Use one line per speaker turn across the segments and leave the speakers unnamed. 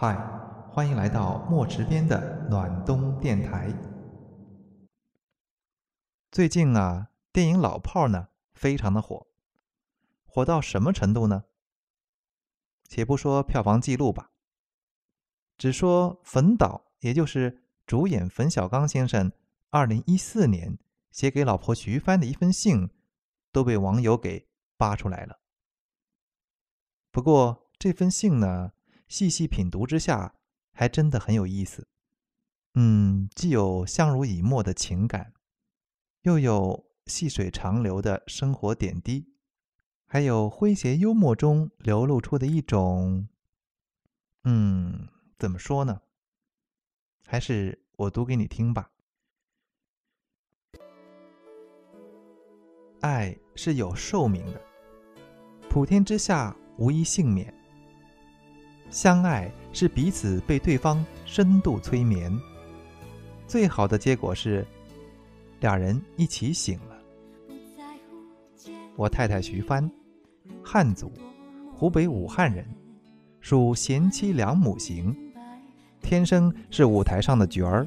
嗨，欢迎来到墨池边的暖冬电台。最近啊，电影《老炮儿》呢非常的火，火到什么程度呢？且不说票房记录吧，只说冯导，也就是主演冯小刚先生，二零一四年写给老婆徐帆的一封信，都被网友给扒出来了。不过这封信呢？细细品读之下，还真的很有意思。嗯，既有相濡以沫的情感，又有细水长流的生活点滴，还有诙谐幽默中流露出的一种……嗯，怎么说呢？还是我读给你听吧。爱是有寿命的，普天之下无一幸免。相爱是彼此被对方深度催眠，最好的结果是两人一起醒了。我太太徐帆，汉族，湖北武汉人，属贤妻良母型，天生是舞台上的角儿，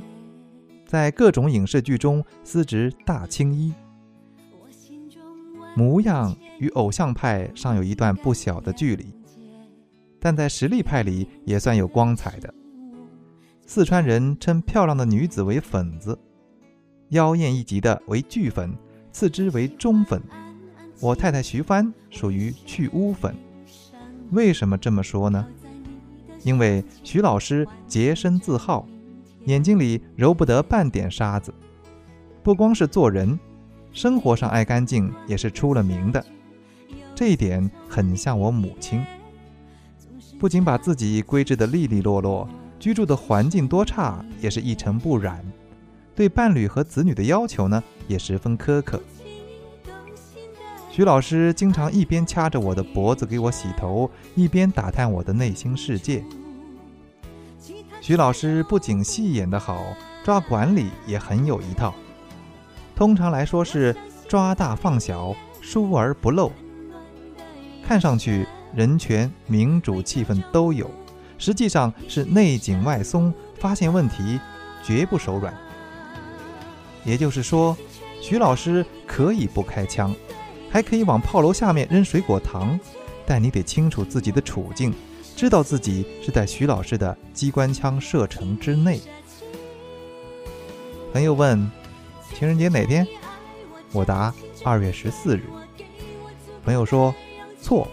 在各种影视剧中司职大青衣，模样与偶像派尚有一段不小的距离。但在实力派里也算有光彩的。四川人称漂亮的女子为粉子，妖艳一级的为巨粉，次之为中粉。我太太徐帆属于去污粉。为什么这么说呢？因为徐老师洁身自好，眼睛里揉不得半点沙子。不光是做人，生活上爱干净也是出了名的。这一点很像我母亲。不仅把自己规制得利利落落，居住的环境多差也是一尘不染，对伴侣和子女的要求呢也十分苛刻。徐老师经常一边掐着我的脖子给我洗头，一边打探我的内心世界。徐老师不仅戏演得好，抓管理也很有一套。通常来说是抓大放小，疏而不漏，看上去。人权、民主气氛都有，实际上是内紧外松，发现问题绝不手软。也就是说，徐老师可以不开枪，还可以往炮楼下面扔水果糖，但你得清楚自己的处境，知道自己是在徐老师的机关枪射程之内。朋友问：情人节哪天？我答：二月十四日。朋友说：错。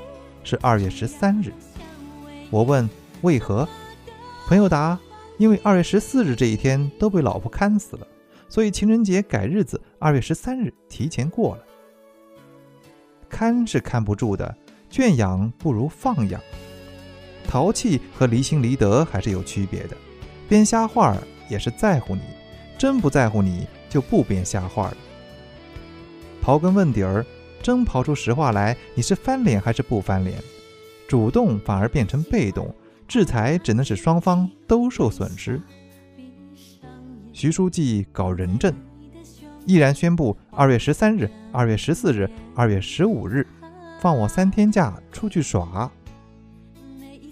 是二月十三日，我问为何，朋友答：因为二月十四日这一天都被老婆看死了，所以情人节改日子，二月十三日提前过了。看是看不住的，圈养不如放养。淘气和离心离德还是有区别的，编瞎话也是在乎你，真不在乎你就不编瞎话了。刨根问底儿。真刨出实话来，你是翻脸还是不翻脸？主动反而变成被动，制裁只能使双方都受损失。徐书记搞人证，毅然宣布二月十三日、二月十四日、二月十五日放我三天假出去耍。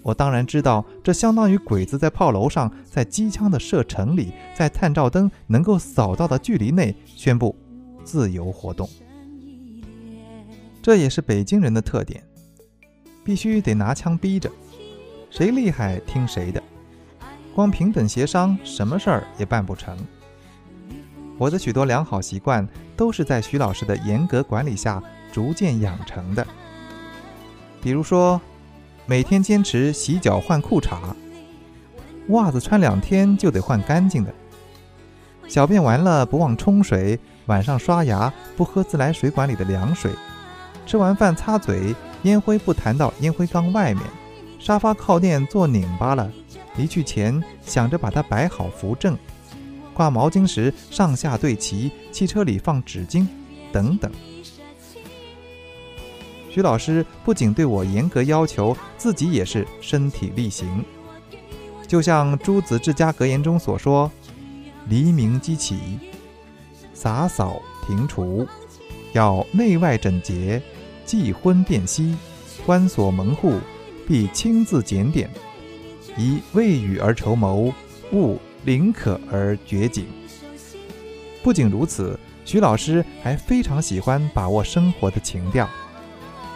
我当然知道，这相当于鬼子在炮楼上，在机枪的射程里，在探照灯能够扫到的距离内宣布自由活动。这也是北京人的特点，必须得拿枪逼着，谁厉害听谁的，光平等协商什么事儿也办不成。我的许多良好习惯都是在徐老师的严格管理下逐渐养成的，比如说，每天坚持洗脚换裤衩，袜子穿两天就得换干净的，小便完了不忘冲水，晚上刷牙不喝自来水管里的凉水。吃完饭擦嘴，烟灰不弹到烟灰缸外面。沙发靠垫坐拧巴了，离去前想着把它摆好扶正。挂毛巾时上下对齐，汽车里放纸巾，等等。徐老师不仅对我严格要求，自己也是身体力行。就像《朱子治家格言》中所说：“黎明即起，洒扫庭除，要内外整洁。”既婚辨析，关锁门户，必亲自检点。以未雨而绸缪，勿临渴而掘井。不仅如此，徐老师还非常喜欢把握生活的情调。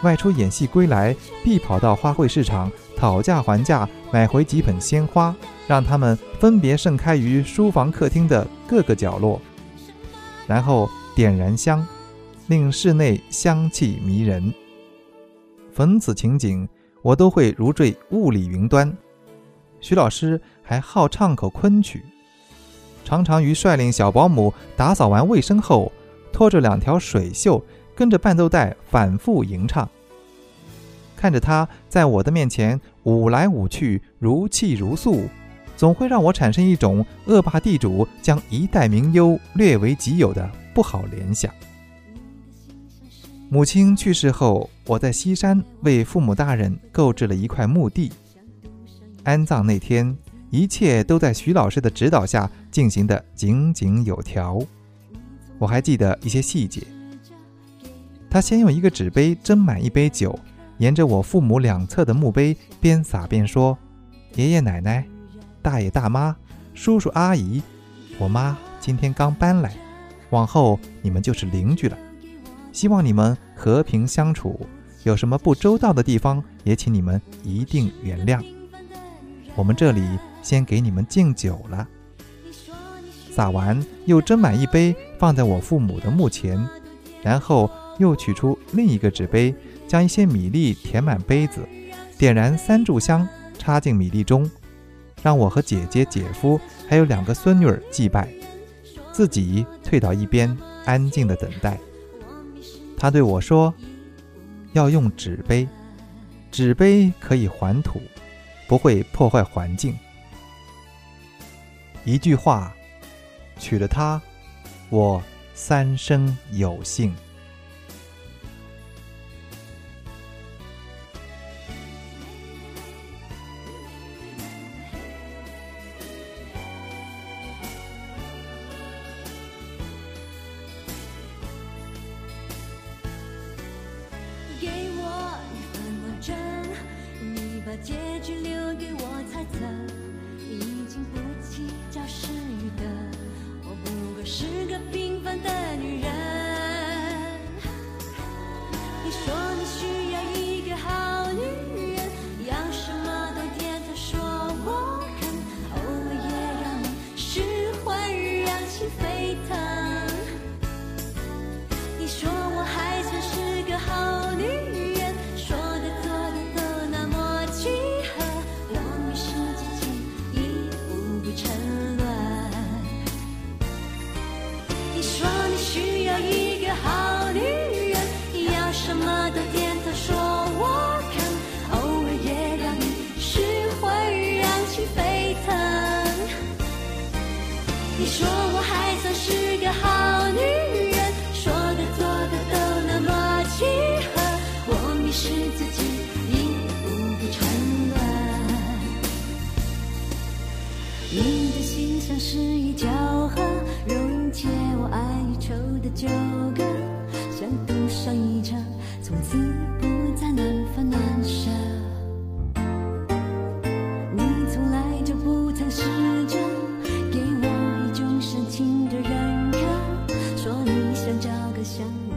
外出演戏归来，必跑到花卉市场讨价还价，买回几盆鲜花，让它们分别盛开于书房、客厅的各个角落，然后点燃香，令室内香气迷人。逢此情景，我都会如坠雾里云端。徐老师还好唱口昆曲，常常于率领小保姆打扫完卫生后，拖着两条水袖，跟着伴奏带反复吟唱。看着他在我的面前舞来舞去，如泣如诉，总会让我产生一种恶霸地主将一代名优掠为己有的不好联想。母亲去世后，我在西山为父母大人购置了一块墓地。安葬那天，一切都在徐老师的指导下进行的井井有条。我还记得一些细节。他先用一个纸杯斟满一杯酒，沿着我父母两侧的墓碑边洒边说：“爷爷奶奶、大爷大妈、叔叔阿姨，我妈今天刚搬来，往后你们就是邻居了。”希望你们和平相处，有什么不周到的地方，也请你们一定原谅。我们这里先给你们敬酒了。洒完，又斟满一杯，放在我父母的墓前，然后又取出另一个纸杯，将一些米粒填满杯子，点燃三炷香，插进米粒中，让我和姐姐、姐夫还有两个孙女儿祭拜，自己退到一边，安静的等待。他对我说：“要用纸杯，纸杯可以还土，不会破坏环境。”一句话，娶了她，我三生有幸。
是个平凡的你说我还算是个好女人，说的做的都那么契合，我迷失自己，一步步沉沦。你的心像是一条河，溶解我爱与愁的纠。想你。